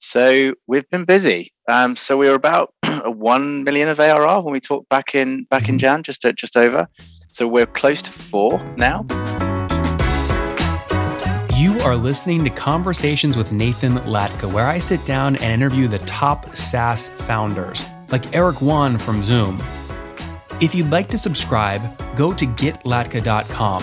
So we've been busy. Um, so we were about one million of ARR when we talked back in back in mm-hmm. Jan, just just over. So we're close to four now. You are listening to Conversations with Nathan Latka, where I sit down and interview the top SaaS founders, like Eric Yuan from Zoom. If you'd like to subscribe, go to getlatka.com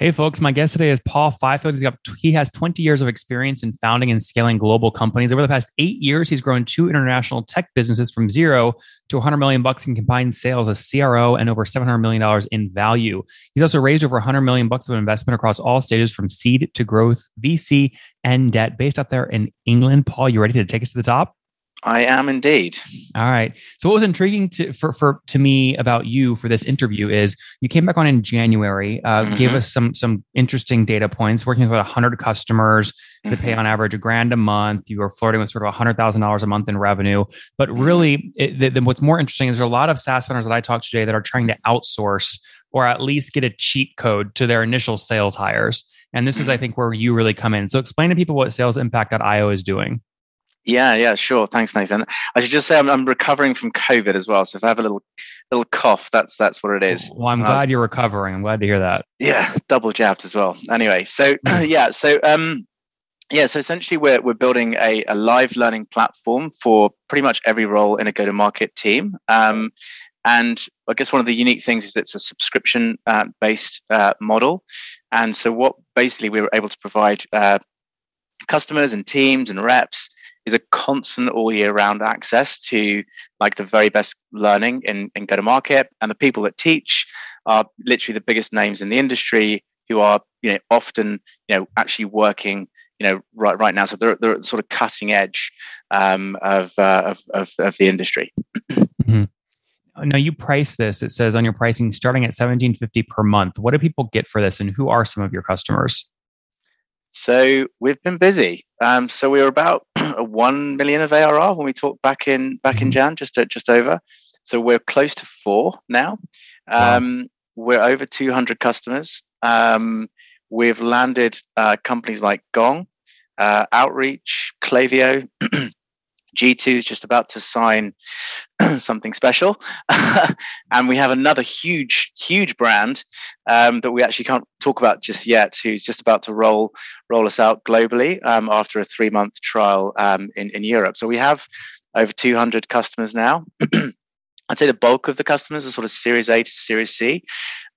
Hey, folks, my guest today is Paul Fifield. He's got, he has 20 years of experience in founding and scaling global companies. Over the past eight years, he's grown two international tech businesses from zero to 100 million bucks in combined sales as CRO and over 700 million dollars in value. He's also raised over 100 million bucks of investment across all stages from seed to growth, VC, and debt based out there in England. Paul, you ready to take us to the top? I am indeed. All right. So what was intriguing to for, for to me about you for this interview is you came back on in January, uh, mm-hmm. gave us some some interesting data points, working with about hundred customers mm-hmm. that pay on average a grand a month. You were flirting with sort of hundred thousand dollars a month in revenue. But mm-hmm. really, it, the, what's more interesting is there's a lot of SaaS vendors that I talked to today that are trying to outsource or at least get a cheat code to their initial sales hires. And this is, I mm-hmm. think, where you really come in. So explain to people what SalesImpact.io is doing. Yeah, yeah, sure. Thanks, Nathan. I should just say I'm, I'm, recovering from COVID as well. So if I have a little little cough, that's that's what it is. Well, I'm glad was, you're recovering. I'm glad to hear that. Yeah, double jabbed as well. Anyway, so yeah, so um, yeah, so essentially we're we're building a, a live learning platform for pretty much every role in a go to market team. Um, and I guess one of the unique things is it's a subscription uh, based uh, model. And so what basically we were able to provide uh, customers and teams and reps is a constant all year round access to like the very best learning in, in go to market and the people that teach are literally the biggest names in the industry who are you know often you know actually working you know right right now. So they're, they're sort of cutting edge um, of, uh, of, of, of the industry. Mm-hmm. now you price this it says on your pricing starting at 1750 per month. What do people get for this and who are some of your customers? So we've been busy. Um, so we were about a one million of ARR when we talked back in back in mm-hmm. Jan, just just over. So we're close to four now. Um, wow. We're over 200 customers. Um, we've landed uh, companies like Gong, uh, Outreach, Klaviyo, G2 is just about to sign something special. and we have another huge, huge brand um, that we actually can't talk about just yet, who's just about to roll roll us out globally um, after a three month trial um, in, in Europe. So we have over 200 customers now. I'd say the bulk of the customers are sort of Series A to Series C,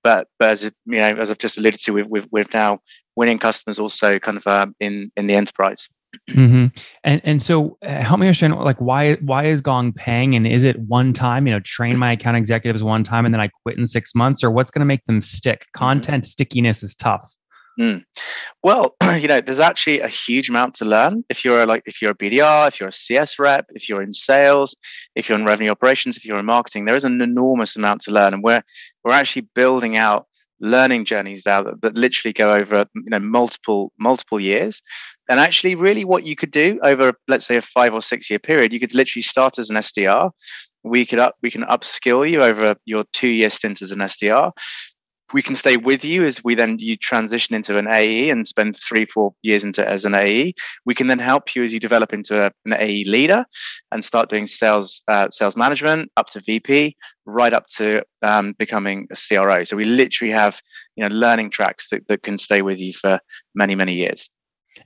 but but as you know, as I've just alluded to, we've we've, we've now winning customers also kind of um, in in the enterprise. Mm-hmm. And and so uh, help me understand like why why is Gong paying and is it one time you know train my account executives one time and then I quit in six months or what's going to make them stick? Mm-hmm. Content stickiness is tough. Mm. Well, you know, there's actually a huge amount to learn. If you're like, if you're a BDR, if you're a CS rep, if you're in sales, if you're in revenue operations, if you're in marketing, there is an enormous amount to learn, and we're we're actually building out learning journeys now that, that literally go over you know multiple multiple years and actually, really, what you could do over, let's say, a five or six year period, you could literally start as an SDR. We could up, we can upskill you over your two year stint as an SDR. We can stay with you as we then you transition into an AE and spend three, four years into as an AE. We can then help you as you develop into a, an AE leader and start doing sales, uh, sales management up to VP, right up to um, becoming a CRO. So we literally have you know learning tracks that, that can stay with you for many, many years.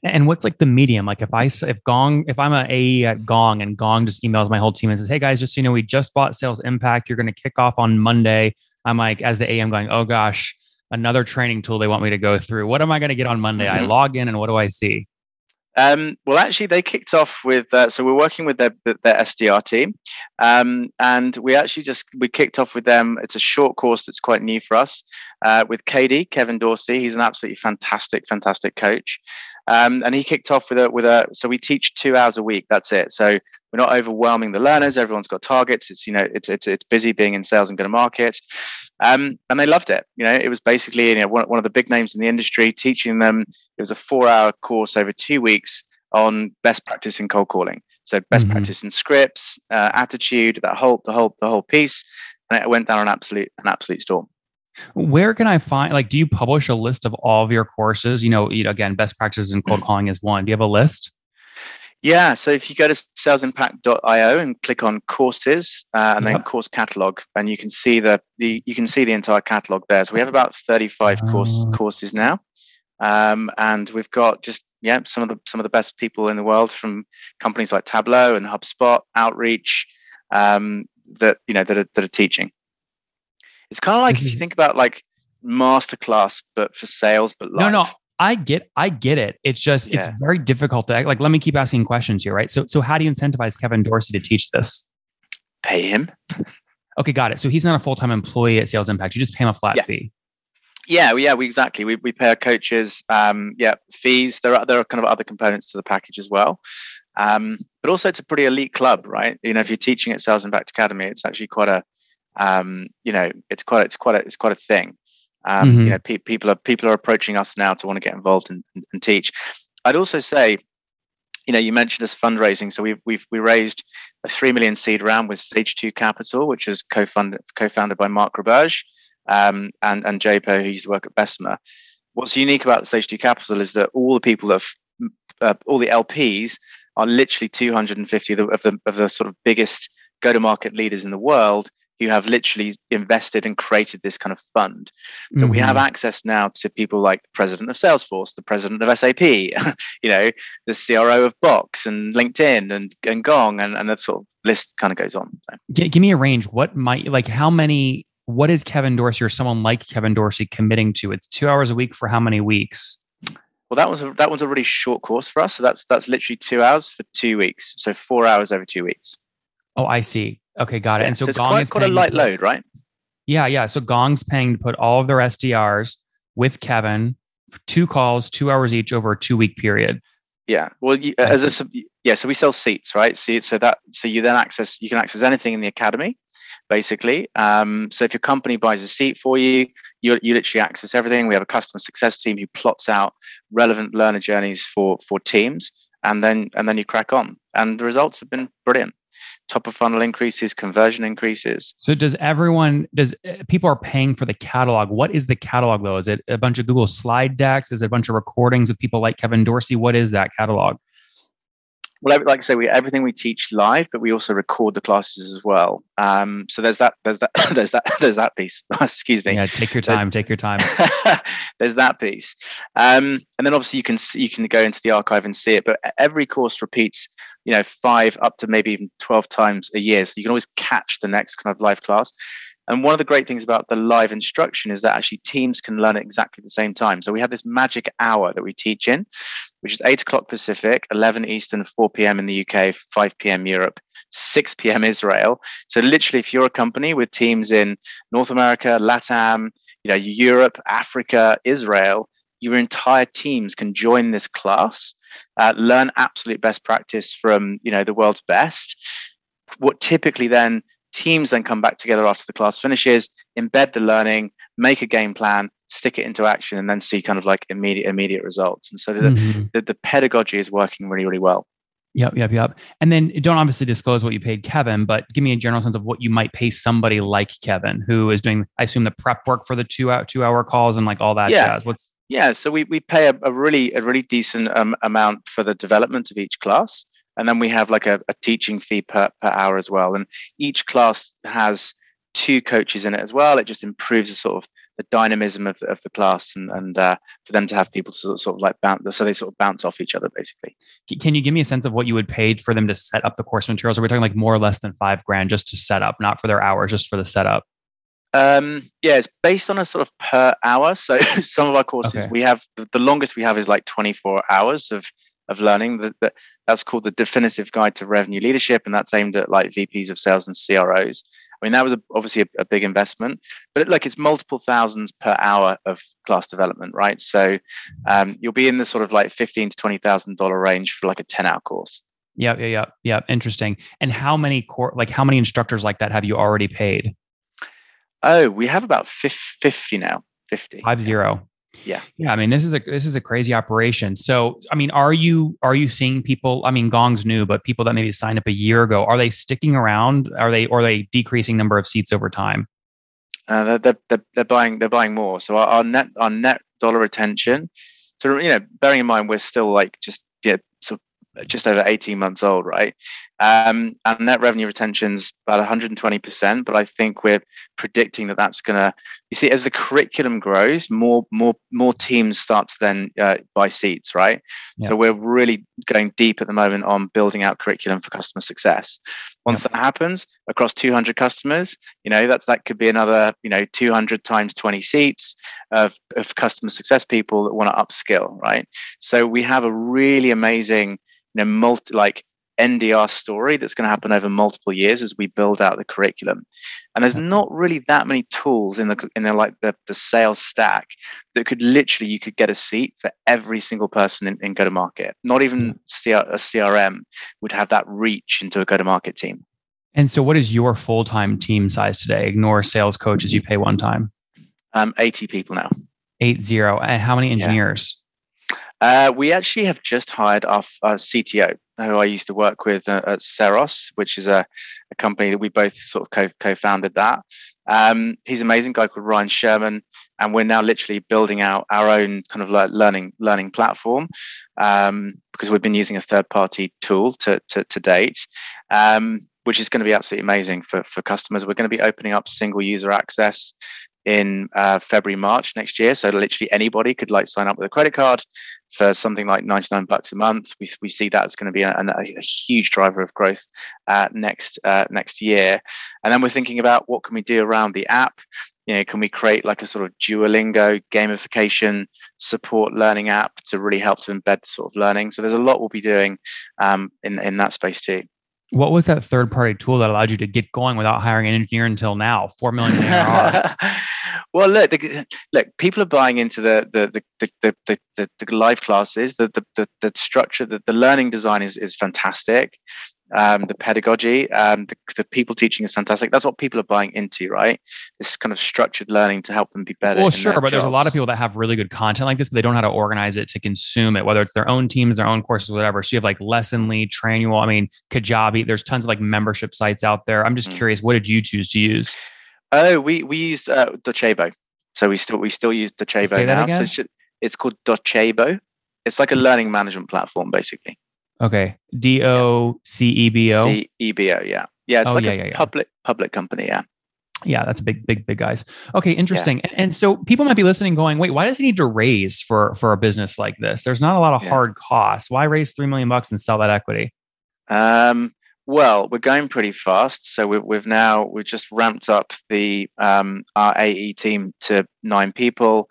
And what's like the medium? Like if I if Gong if I'm a AE at Gong and Gong just emails my whole team and says, "Hey guys, just so you know, we just bought Sales Impact. You're going to kick off on Monday." I'm like, as the AE, I'm going, "Oh gosh, another training tool they want me to go through. What am I going to get on Monday?" Mm-hmm. I log in and what do I see? Um, well, actually, they kicked off with uh, so we're working with their their SDR team, um, and we actually just we kicked off with them. It's a short course that's quite new for us uh, with KD Kevin Dorsey. He's an absolutely fantastic, fantastic coach, Um, and he kicked off with a with a. So we teach two hours a week. That's it. So we're not overwhelming the learners. Everyone's got targets. It's you know it's it's it's busy being in sales and go to market. Um, and they loved it. You know, it was basically you know one, one of the big names in the industry teaching them. It was a four-hour course over two weeks on best practice in cold calling. So best mm-hmm. practice in scripts, uh, attitude, that whole the whole the whole piece, and it went down an absolute an absolute storm. Where can I find like do you publish a list of all of your courses? You know, again, best practices in cold calling is one. Do you have a list? Yeah, so if you go to salesimpact.io and click on courses uh, and yep. then course catalog, and you can see the, the you can see the entire catalog there. So we have about 35 course ah. courses now. Um, and we've got just yeah some of the some of the best people in the world from companies like Tableau and HubSpot, Outreach, um, that you know that are, that are teaching. It's kind of like if you mm-hmm. think about like masterclass, but for sales, but live. no, no, I get, I get it. It's just, yeah. it's very difficult to like. Let me keep asking questions here, right? So, so how do you incentivize Kevin Dorsey to teach this? Pay him. okay, got it. So he's not a full time employee at Sales Impact. You just pay him a flat yeah. fee. Yeah, yeah, we exactly. We, we pay our coaches, um, yeah, fees. There are there are kind of other components to the package as well. Um, but also, it's a pretty elite club, right? You know, if you're teaching at Sales Impact Academy, it's actually quite a, um, you know, it's quite it's quite a, it's quite a thing. Um, mm-hmm. You know, pe- people are people are approaching us now to want to get involved and, and, and, teach. I'd also say, you know, you mentioned us fundraising, so we've we've we raised a three million seed round with Stage Two Capital, which is co-funded co-founded by Mark Roberge um, and and Jay Po, who used to work at Bessemer. What's unique about Stage Two Capital is that all the people of uh, all the LPs are literally 250 of the, of the, of the sort of biggest go to market leaders in the world who have literally invested and created this kind of fund. So mm-hmm. we have mm-hmm. access now to people like the president of Salesforce, the president of SAP, you know, the CRO of Box and LinkedIn and, and Gong, and, and that sort of list kind of goes on. So. G- give me a range. What might, like, how many, what is Kevin Dorsey or someone like Kevin Dorsey committing to? It's two hours a week for how many weeks? Well, that was a, that was a really short course for us. So that's that's literally two hours for two weeks. So four hours over two weeks. Oh, I see. Okay, got it. Yeah, and so, so it's Gong quite, is quite a light load, right? Yeah, yeah. So Gong's paying to put all of their SDRs with Kevin two calls, two hours each over a two week period. Yeah. Well, you, as a yeah, so we sell seats, right? See, so that so you then access you can access anything in the academy basically. Um, so if your company buys a seat for you, you, you literally access everything. We have a customer success team who plots out relevant learner journeys for for teams, and then and then you crack on. And the results have been brilliant. Top of funnel increases, conversion increases. So does everyone? Does eh, people are paying for the catalog? What is the catalog though? Is it a bunch of Google slide decks? Is it a bunch of recordings with people like Kevin Dorsey? What is that catalog? well, like I say, we everything we teach live, but we also record the classes as well. Um, so there's that, there's that, there's that, there's that piece. Excuse me. Yeah, take your time. take your time. there's that piece, um, and then obviously you can you can go into the archive and see it. But every course repeats, you know, five up to maybe even twelve times a year, so you can always catch the next kind of live class. And one of the great things about the live instruction is that actually teams can learn at exactly the same time. So we have this magic hour that we teach in, which is 8 o'clock Pacific, 11 Eastern, 4 p.m. in the UK, 5 p.m. Europe, 6 p.m. Israel. So literally, if you're a company with teams in North America, LATAM, you know, Europe, Africa, Israel, your entire teams can join this class, uh, learn absolute best practice from you know the world's best. What typically then teams then come back together after the class finishes, embed the learning, make a game plan, stick it into action, and then see kind of like immediate immediate results. And so the, mm-hmm. the, the pedagogy is working really, really well. Yep, yep, yep. And then don't obviously disclose what you paid Kevin, but give me a general sense of what you might pay somebody like Kevin, who is doing, I assume, the prep work for the two hour two hour calls and like all that yeah. jazz. What's yeah, so we we pay a, a really a really decent um, amount for the development of each class and then we have like a, a teaching fee per, per hour as well and each class has two coaches in it as well it just improves the sort of the dynamism of the, of the class and, and uh, for them to have people to sort of, sort of like bounce so they sort of bounce off each other basically can you give me a sense of what you would pay for them to set up the course materials are we talking like more or less than five grand just to set up not for their hours just for the setup um, yeah, it's based on a sort of per hour. So some of our courses okay. we have the, the, longest we have is like 24 hours of of learning. That, that that's called the definitive guide to revenue leadership, and that's aimed at like VPs of sales and CROs. I mean, that was a, obviously a, a, big investment, but like it's multiple thousands per hour of class development, right? So um, you'll be in the sort of like fifteen to twenty thousand dollar range for like a ten hour course. Yeah, yeah, yeah, yeah. Interesting. And how many core, like how many instructors like that have you already paid? Oh, we have about 50 now. 50. Five zero. Yeah. Yeah. I mean, this is a this is a crazy operation. So, I mean, are you are you seeing people? I mean, Gong's new, but people that maybe signed up a year ago, are they sticking around? Are they or are they decreasing number of seats over time? Uh, they're, they're, they're buying they're buying more. So our, our net our net dollar retention. So you know, bearing in mind we're still like just yeah, sort just over 18 months old, right? Um, and net revenue retention's about 120%. But I think we're predicting that that's going to, you see, as the curriculum grows, more more more teams start to then uh, buy seats, right? Yeah. So we're really going deep at the moment on building out curriculum for customer success. Once yeah. that happens across 200 customers, you know that's that could be another, you know, 200 times 20 seats of, of customer success people that want to upskill, right? So we have a really amazing you know multi like NDR story that's going to happen over multiple years as we build out the curriculum. And there's not really that many tools in the in the like the, the sales stack that could literally you could get a seat for every single person in, in go to market. Not even CR, a CRM would have that reach into a go to market team. And so, what is your full time team size today? Ignore sales coaches you pay one time. Um, 80 people now. Eight zero. And how many engineers? Uh, we actually have just hired our, our, CTO, who I used to work with uh, at Ceros, which is a, a, company that we both sort of co- co-founded that. Um, he's an amazing guy called Ryan Sherman, and we're now literally building out our own kind of like learning learning platform um, because we've been using a third party tool to, to, to date. Um, which is going to be absolutely amazing for, for customers. We're going to be opening up single user access in uh, February, March next year. So literally anybody could like sign up with a credit card for something like 99 bucks a month. We, we see that as going to be a, a, a huge driver of growth uh, next uh, next year. And then we're thinking about what can we do around the app. You know, can we create like a sort of Duolingo gamification support learning app to really help to embed the sort of learning? So there's a lot we'll be doing um, in in that space too. What was that third party tool that allowed you to get going without hiring an engineer until now? Four million well, look, the, look, people are buying into the the the the the, the, the live classes. The, the the the structure, the, the learning design is is fantastic um, the pedagogy, um, the, the, people teaching is fantastic. That's what people are buying into, right? This kind of structured learning to help them be better. Well, sure, but jobs. there's a lot of people that have really good content like this, but they don't know how to organize it to consume it, whether it's their own teams, their own courses, whatever. So you have like Lessonly, Trainual. I mean, Kajabi. There's tons of like membership sites out there. I'm just mm. curious, what did you choose to use? Oh, we we used uh, Docebo. So we still we still use Docebo now. So it's, it's called Docebo. It's like a learning management platform, basically. Okay. D O C E B O. C E B O. Yeah. Yeah. It's oh, like yeah, a yeah, public yeah. public company. Yeah. Yeah, that's a big, big, big guys. Okay, interesting. And, and, so people might be listening, going, "Wait, why does he need to raise for for a business like this? There's not a lot of hard costs. Why raise three million bucks and sell that equity?" Um, well, we're going pretty fast. So we, we've now we've just ramped up the um, our AE team to nine people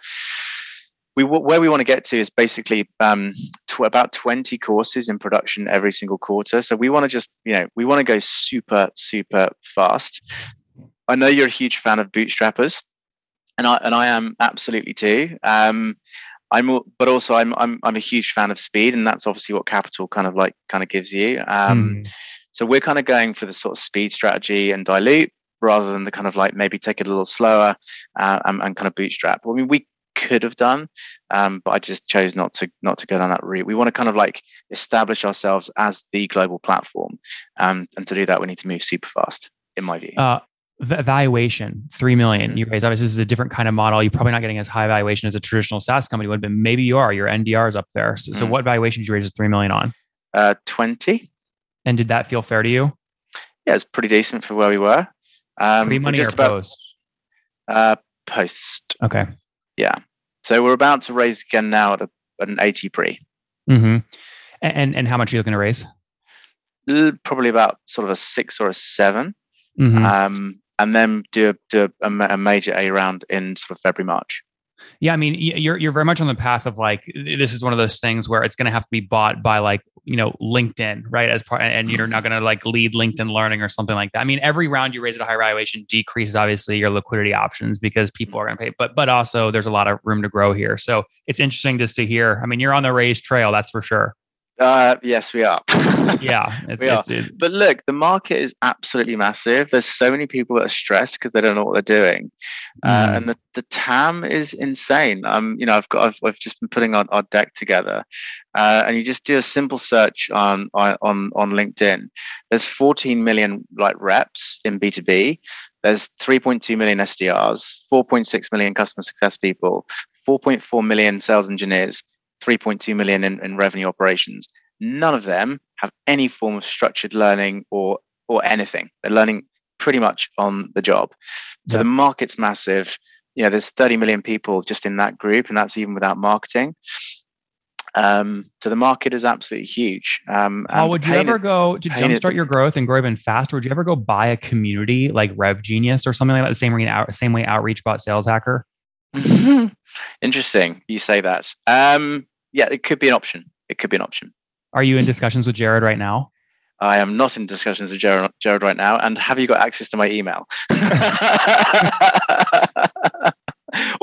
we where we want to get to is basically um, to about 20 courses in production every single quarter. So we want to just, you know, we want to go super, super fast. I know you're a huge fan of bootstrappers, and I and I am absolutely too. Um, I'm, but also I'm I'm I'm a huge fan of speed, and that's obviously what capital kind of like kind of gives you. Um, mm. So we're kind of going for the sort of speed strategy and dilute rather than the kind of like maybe take it a little slower uh, and, and, kind of bootstrap. I mean, we could have done, um, but I just chose not to not to go down that route. We want to kind of like establish ourselves as the global platform, um, and to do that, we need to move super fast, in my view. Uh, valuation three million. Mm-hmm. you raise obviously this is a different kind of model. You're probably not getting as high valuation as a traditional saas company would but maybe you are. Your ndr is up there. So, mm-hmm. so what valuation did you raise three million on? Uh 20 and did that feel fair to you? Yeah it's pretty decent for where we were. Um pre-money or about, post? Uh post. Okay yeah. So we're about to raise again now at, a, at an 80 pre. Mm-hmm. And and how much are you looking to raise? Probably about sort of a six or a 7 mm-hmm. um, and then do, a, do a, a, major A round in sort of February, March. Yeah, I mean, you're you're very much on the path of like this is one of those things where it's going to have to be bought by like you know LinkedIn, right? As part, and you're not going to like lead LinkedIn Learning or something like that. I mean, every round you raise at a high valuation decreases obviously your liquidity options because people mm. are going to pay, but but also there's a lot of room to grow here. So it's interesting just to hear. I mean, you're on the raised trail, that's for sure. Uh, yes, we are. yeah, it's, we it's, are. It's, but look, the market is absolutely massive. There's so many people that are stressed because they don't know what they're doing, uh, mm. uh, and the, the TAM is insane. Um, you know, I've got I've, I've just been putting our, our deck together, uh, and you just do a simple search on on on LinkedIn. There's 14 million like reps in B2B. There's 3.2 million SDRs, 4.6 million customer success people, 4.4 million sales engineers 3.2 million in, in revenue operations. None of them have any form of structured learning or or anything. They're learning pretty much on the job. So the market's massive. You know, there's 30 million people just in that group, and that's even without marketing. Um, so the market is absolutely huge. Um, oh, would you ever go to jumpstart your growth and grow even faster? Would you ever go buy a community like Rev Genius or something like that? The same way, same way Outreach bought Sales Hacker. Interesting. You say that. Um, yeah, it could be an option. It could be an option. Are you in discussions with Jared right now? I am not in discussions with Jared, Jared right now. And have you got access to my email?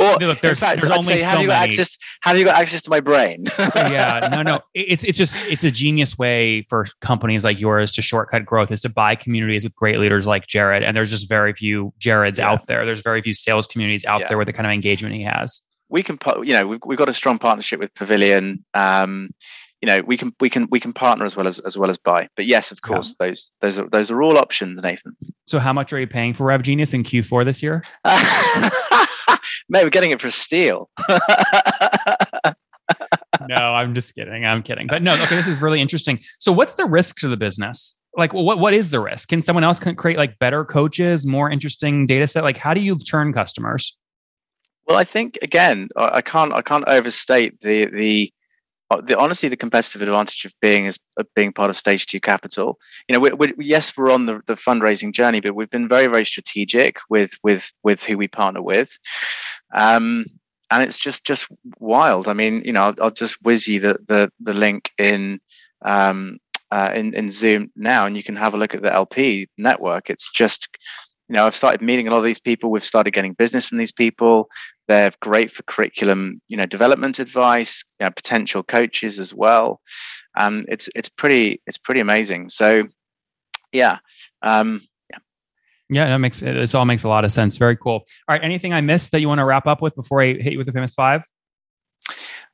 or look, there's, fact, there's only say, have so you got many. access have you got access to my brain? Yeah no no. It's it's just it's a genius way for companies like yours to shortcut growth is to buy communities with great leaders like jared and there's just very few jareds yeah. out there. There's very few sales communities out yeah. there with the kind of engagement he has. We can you know we've, we've got a strong partnership with pavilion. Um you know we can we can we can partner as well as as well as buy. But yes of course yeah. those those are those are all options nathan. So how much are you paying for rev genius in q4 this year mate we're getting it for a steal no i'm just kidding. I'm kidding. But no okay this is really interesting. So what's the risk to the business? Like what what is the risk? Can someone else create like better coaches more interesting data set? Like how do you churn customers? Well, I think again, I can't I can't overstate the the uh, the honestly the competitive advantage of being as of being part of stage two capital. You know we, we, yes we're on the, the fundraising journey but we've been very very strategic with with with who we partner with um and it's just just wild i mean you know i'll, I'll just whiz you the the, the link in um uh, in in zoom now and you can have a look at the lp network it's just you know, I've started meeting a lot of these people. We've started getting business from these people. They're great for curriculum, you know, development advice, you know, potential coaches as well. Um, it's it's pretty it's pretty amazing. So, yeah, um, yeah. That makes it. This all makes a lot of sense. Very cool. All right. Anything I missed that you want to wrap up with before I hit you with the famous five?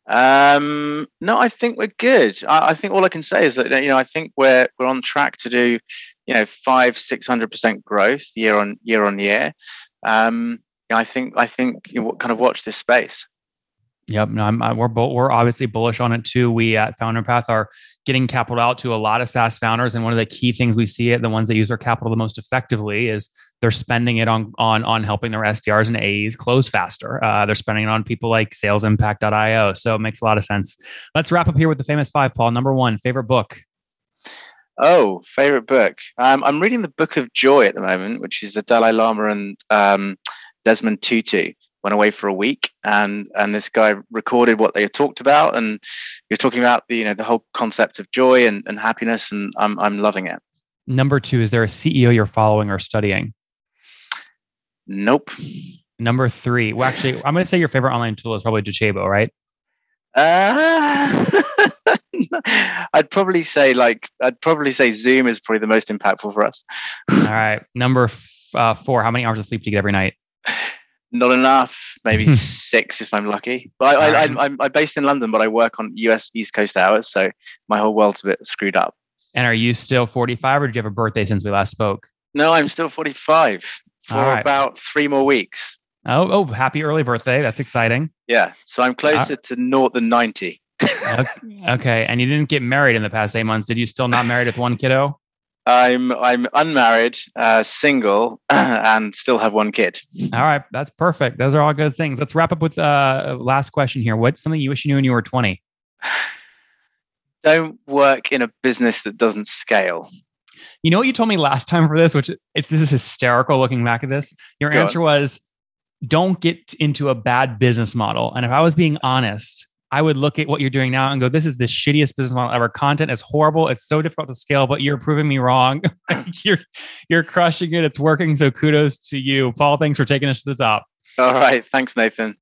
Um, no, I think we're good. I, I, think all I can say is that you know I think we're we're on track to do you know five six hundred percent growth year on year on year. Um, I think I think you kind of watch this space. Yep, no, I'm, I, we're we're obviously bullish on it too. We at Founder Path are getting capital out to a lot of SaaS founders, and one of the key things we see it, the ones that use their capital the most effectively, is they're spending it on on on helping their SDRs and AEs close faster. Uh, they're spending it on people like SalesImpact.io. So it makes a lot of sense. Let's wrap up here with the famous five. Paul, number one, favorite book. Oh, favorite book. Um, I'm reading the Book of Joy at the moment, which is the Dalai Lama and um, Desmond Tutu went away for a week, and and this guy recorded what they talked about, and you're talking about the you know the whole concept of joy and, and happiness, and I'm I'm loving it. Number two, is there a CEO you're following or studying? Nope. Number three, well, actually, I'm going to say your favorite online tool is probably Docebo, right? Uh, I'd probably say like I'd probably say Zoom is probably the most impactful for us. All right, number f- uh, four. How many hours of sleep do you get every night? Not enough, maybe six if I'm lucky. But I, I, I'm, I'm based in London, but I work on US East Coast hours, so my whole world's a bit screwed up. And are you still 45, or did you have a birthday since we last spoke? No, I'm still 45 for right. about three more weeks. Oh, oh, happy early birthday! That's exciting. Yeah, so I'm closer uh, to naught than 90. okay, and you didn't get married in the past eight months. Did you still not married with one kiddo? I'm I'm unmarried, uh, single, and still have one kid. All right, that's perfect. Those are all good things. Let's wrap up with uh, last question here. What's something you wish you knew when you were 20? Don't work in a business that doesn't scale. You know what you told me last time for this, which it's this is hysterical looking back at this. Your Go answer on. was don't get into a bad business model. And if I was being honest, I would look at what you're doing now and go, this is the shittiest business model ever. Content is horrible. It's so difficult to scale, but you're proving me wrong. you're you're crushing it. It's working. So kudos to you. Paul, thanks for taking us to the top. All right. Thanks, Nathan.